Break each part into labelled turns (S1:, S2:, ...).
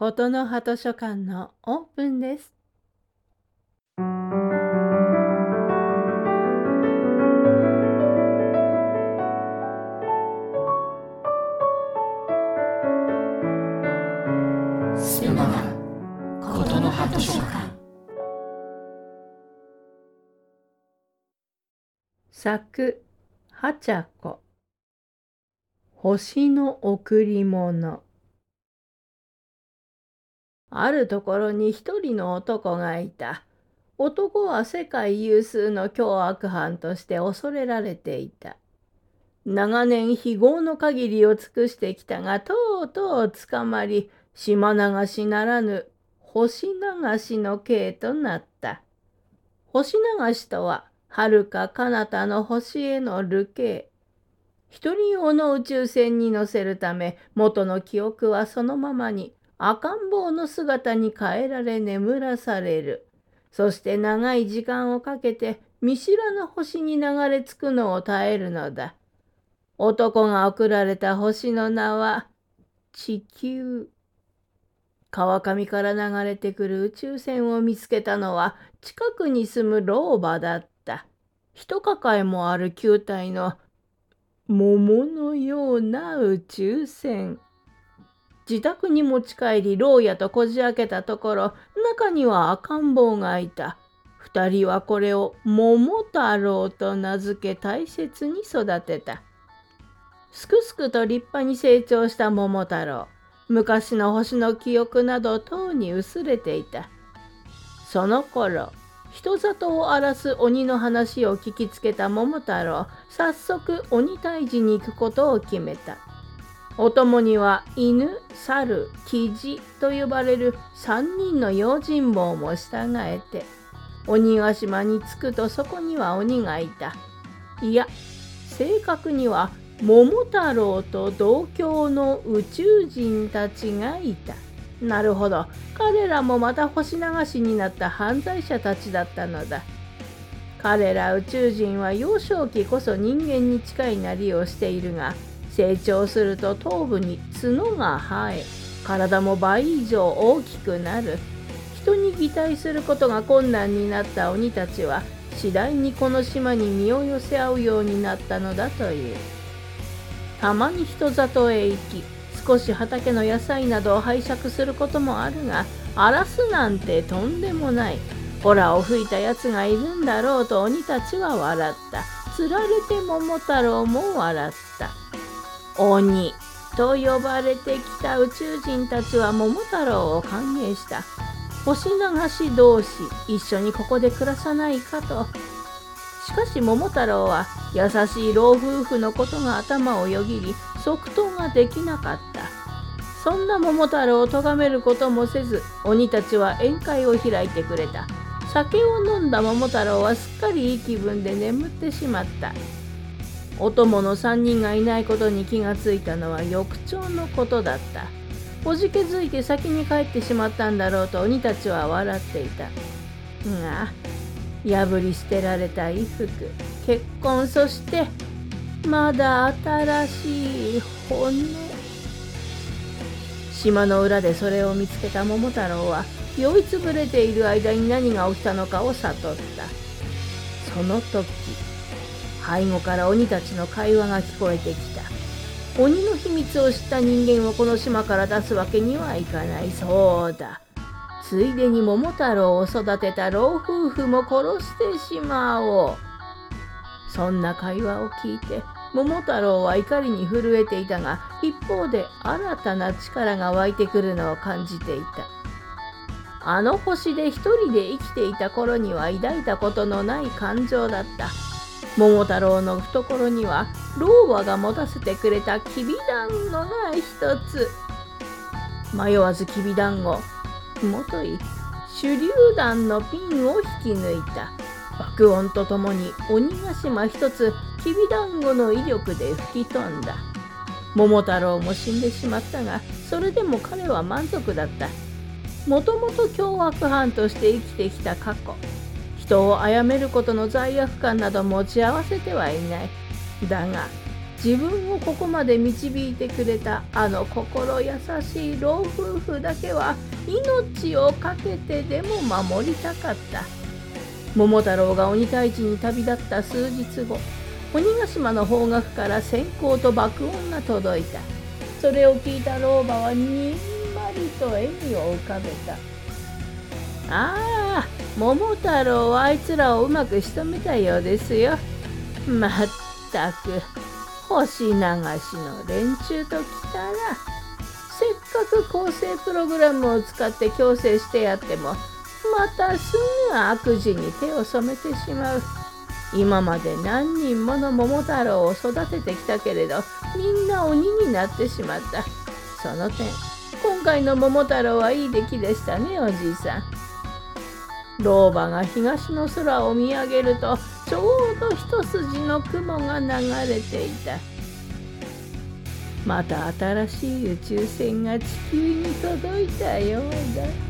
S1: ことの葉図書館のオープンです。
S2: ことの葉図書館。
S1: 作はちゃこ。星の贈り物あるところに一人の男がいた。男は世界有数の凶悪犯として恐れられていた。長年非業の限りを尽くしてきたがとうとう捕まり島流しならぬ星流しの刑となった。星流しとは遥か彼方の星への流刑。一人用の宇宙船に乗せるため元の記憶はそのままに赤ん坊の姿に変えられ眠らされる。そして長い時間をかけて見知らぬ星に流れ着くのを耐えるのだ。男が送られた星の名は地球。川上から流れてくる宇宙船を見つけたのは近くに住む老婆だった。一抱えもある球体の桃のような宇宙船。自宅に持ち帰り牢屋とこじ開けたところ中には赤ん坊がいた。二人はこれを桃太郎と名付け大切に育てた。すくすくと立派に成長した桃太郎。昔の星の記憶などとうに薄れていた。その頃、人里を荒らす鬼の話を聞きつけた桃太郎、早速鬼退治に行くことを決めた。お供には犬、猿、キジと呼ばれる3人の用心棒も従えて、鬼ヶ島に着くとそこには鬼がいた。いや、正確には桃太郎と同郷の宇宙人たちがいた。なるほど、彼らもまた星流しになった犯罪者たちだったのだ。彼ら宇宙人は幼少期こそ人間に近いなりをしているが、成長すると頭部に角が生え体も倍以上大きくなる。人に擬態することが困難になった鬼たちは次第にこの島に身を寄せ合うようになったのだという。たまに人里へ行き少し畑の野菜などを拝借することもあるが荒らすなんてとんでもない。ホラを吹いたやつがいるんだろうと鬼たちは笑った。つられて桃太郎も笑った。鬼と呼ばれてきた宇宙人たちは桃太郎を歓迎した。星流し同士一緒にここで暮らさないかと。しかし桃太郎は優しい老夫婦のことが頭をよぎり即答ができなかった。そんな桃太郎を咎めることもせず鬼たちは宴会を開いてくれた。酒を飲んだ桃太郎はすっかりいい気分で眠ってしまった。お供の3人がいないことに気がついたのは翌朝のことだった。おじけづいて先に帰ってしまったんだろうと鬼たちは笑っていた。が、破り捨てられた衣服、結婚、そして、まだ新しい骨。島の裏でそれを見つけた桃太郎は酔いつぶれている間に何が起きたのかを悟った。その時、背後から鬼たちの会話が聞こえてきた。鬼の秘密を知った人間をこの島から出すわけにはいかない。そうだ。ついでに桃太郎を育てた老夫婦も殺してしまおう。そんな会話を聞いて、桃太郎は怒りに震えていたが、一方で新たな力が湧いてくるのを感じていた。あの星で一人で生きていた頃には抱いたことのない感情だった。桃太郎の懐には老婆が持たせてくれたきびだんごが一つ。迷わずきびだんごもとい手榴弾のピンを引き抜いた。爆音とともに鬼ヶ島一つきびだんごの威力で吹き飛んだ。桃太郎も死んでしまったがそれでも彼は満足だった。もともと凶悪犯として生きてきた過去。人を殺めることの罪悪感など持ち合わせてはいない。だが、自分をここまで導いてくれたあの心優しい老夫婦だけは命を懸けてでも守りたかった。桃太郎が鬼退治に旅立った数日後鬼ヶ島の方角から閃光と爆音が届いた。それを聞いた老婆はにんまりと笑みを浮かべた。ああ桃太郎はあいつらをうまく仕留めたようですよ。まったく星流しの連中ときたら。せっかく構成プログラムを使って強制してやってもまたすぐ悪事に手を染めてしまう。今まで何人もの桃太郎を育ててきたけれどみんな鬼になってしまった。その点今回の桃太郎はいい出来でしたねおじいさん。老婆が東の空を見上げるとちょうど一筋の雲が流れていたまた新しい宇宙船が地球に届いたようだ。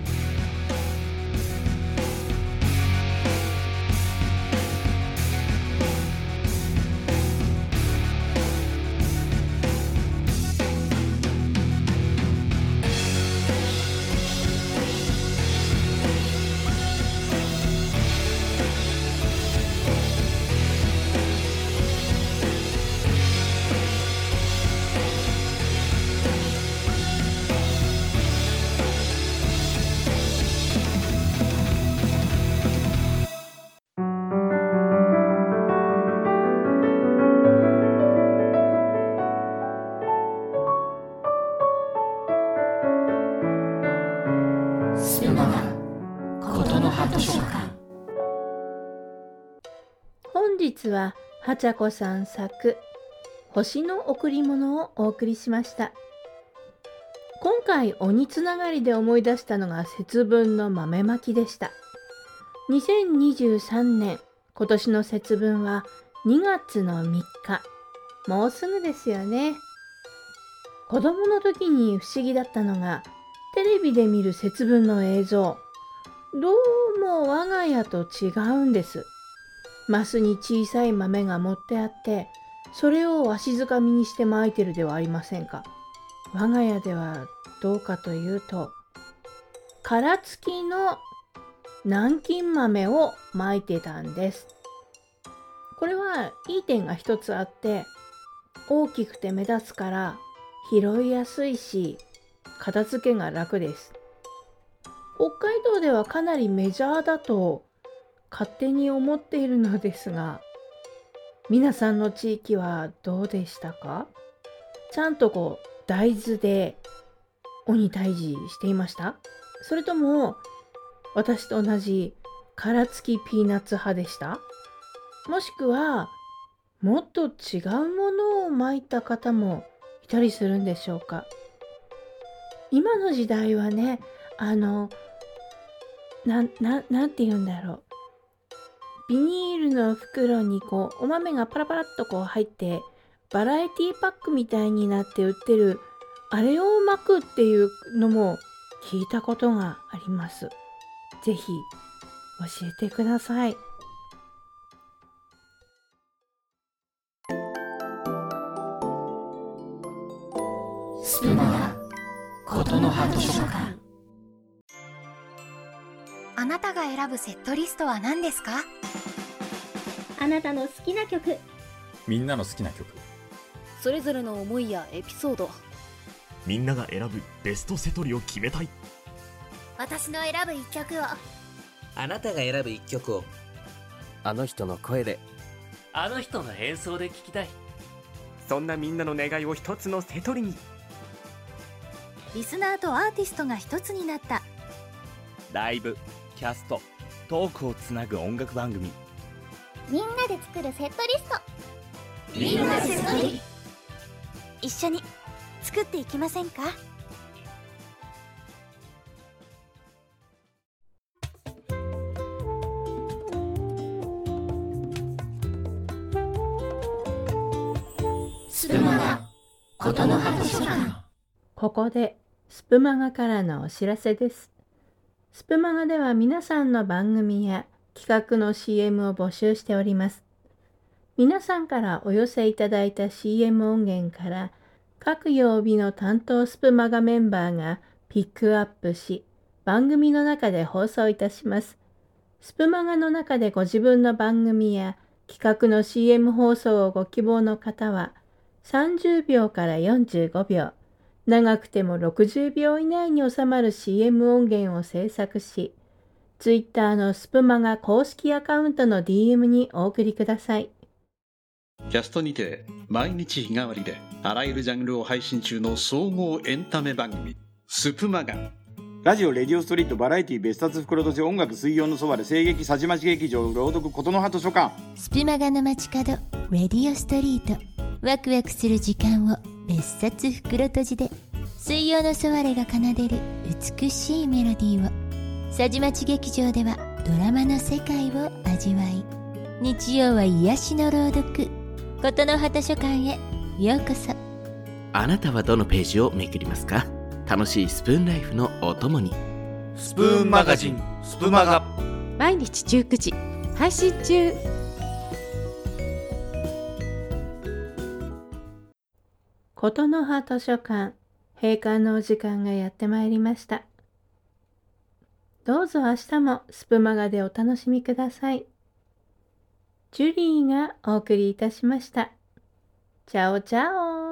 S1: 本日ははちゃこさん作星の贈り物をお送りしました。今回鬼つながりで思い出したのが節分の豆まきでした。2023年今年の節分は2月の3日。もうすぐですよね。子供の時に不思議だったのがテレビで見る節分の映像。どうも我が家と違うんです。マスに小さい豆が持ってあってそれをわしづかみにして巻いてるではありませんか。我が家ではどうかというと殻付きの南京豆を巻いてたんです。これはいい点が一つあって大きくて目立つから拾いやすいし片付けが楽です。北海道ではかなりメジャーだと勝手に思っているのですが皆さんの地域はどうでしたか？ちゃんとこう大豆で鬼退治していました？それとも私と同じ殻付きピーナッツ派でした？もしくはもっと違うものを巻いた方もいたりするんでしょうか？今の時代はねあのなななんて言うんだろうビニールの袋にこうお豆がパラパラっとこう入ってバラエティパックみたいになって売ってるあれを巻くっていうのも聞いたことがあります。ぜひ教えてください。
S2: スプマガことの葉図書館
S3: なたが選ぶセットリストは何ですか？
S4: あなたの好きな曲。
S5: みんなの好きな曲。
S6: それぞれの思いやエピソード。
S7: みんなが選ぶベストセトリを決めたい。
S3: 私の選ぶ一曲を。
S8: あなたが選ぶ一曲を。
S9: あの人の声で。
S10: あの人の演奏で聴きたい。
S11: そんなみんなの願いを一つのセトリに。
S3: リスナーとアーティストが一つになった。
S12: ライブキャストトークをつなぐ音楽番組。
S4: みんなで作るセットリスト。
S2: みんなで作り。
S3: 一緒に作っていきませんか？
S2: スプマガことの葉図書館。
S1: ここでスプマガからのお知らせですスプマガでは皆さんの番組や企画の CM を募集しております。皆さんからお寄せいただいた CM 音源から各曜日の担当スプマガメンバーがピックアップし番組の中で放送いたします。スプマガの中でご自分の番組や企画の CM 放送をご希望の方は30秒から45秒、長くても60秒以内に収まる CM 音源を制作し、Twitter のスプマガ公式アカウントの DM にお送りください。
S13: キャストにて毎日日替わりであらゆるジャンルを配信中の総合エンタメ番組スプマガ
S14: ラジオ、レディオストリート、バラエティ、別冊袋とじ、音楽、水曜のそばで、声劇、さじまち劇場、朗読、琴の葉図書館。
S15: スプマガの街角、レディオストリート。ワクワクする時間を、別冊袋とじで。水曜のソワレが奏でる美しいメロディーを。さじまち劇場では、ドラマの世界を味わい。日曜は癒しの朗読。琴の葉図書館へ、ようこそ。
S9: あなたはどのページをめくりますか？楽しいスプーンライフのお供に
S12: スプーンマガジンスプマガ
S16: 毎日19時配信中
S1: 琴の葉図書館。閉館のお時間がやってまいりました。どうぞ明日もスプマガでお楽しみください。ジュリーがお送りいたしました。チャオチャオ。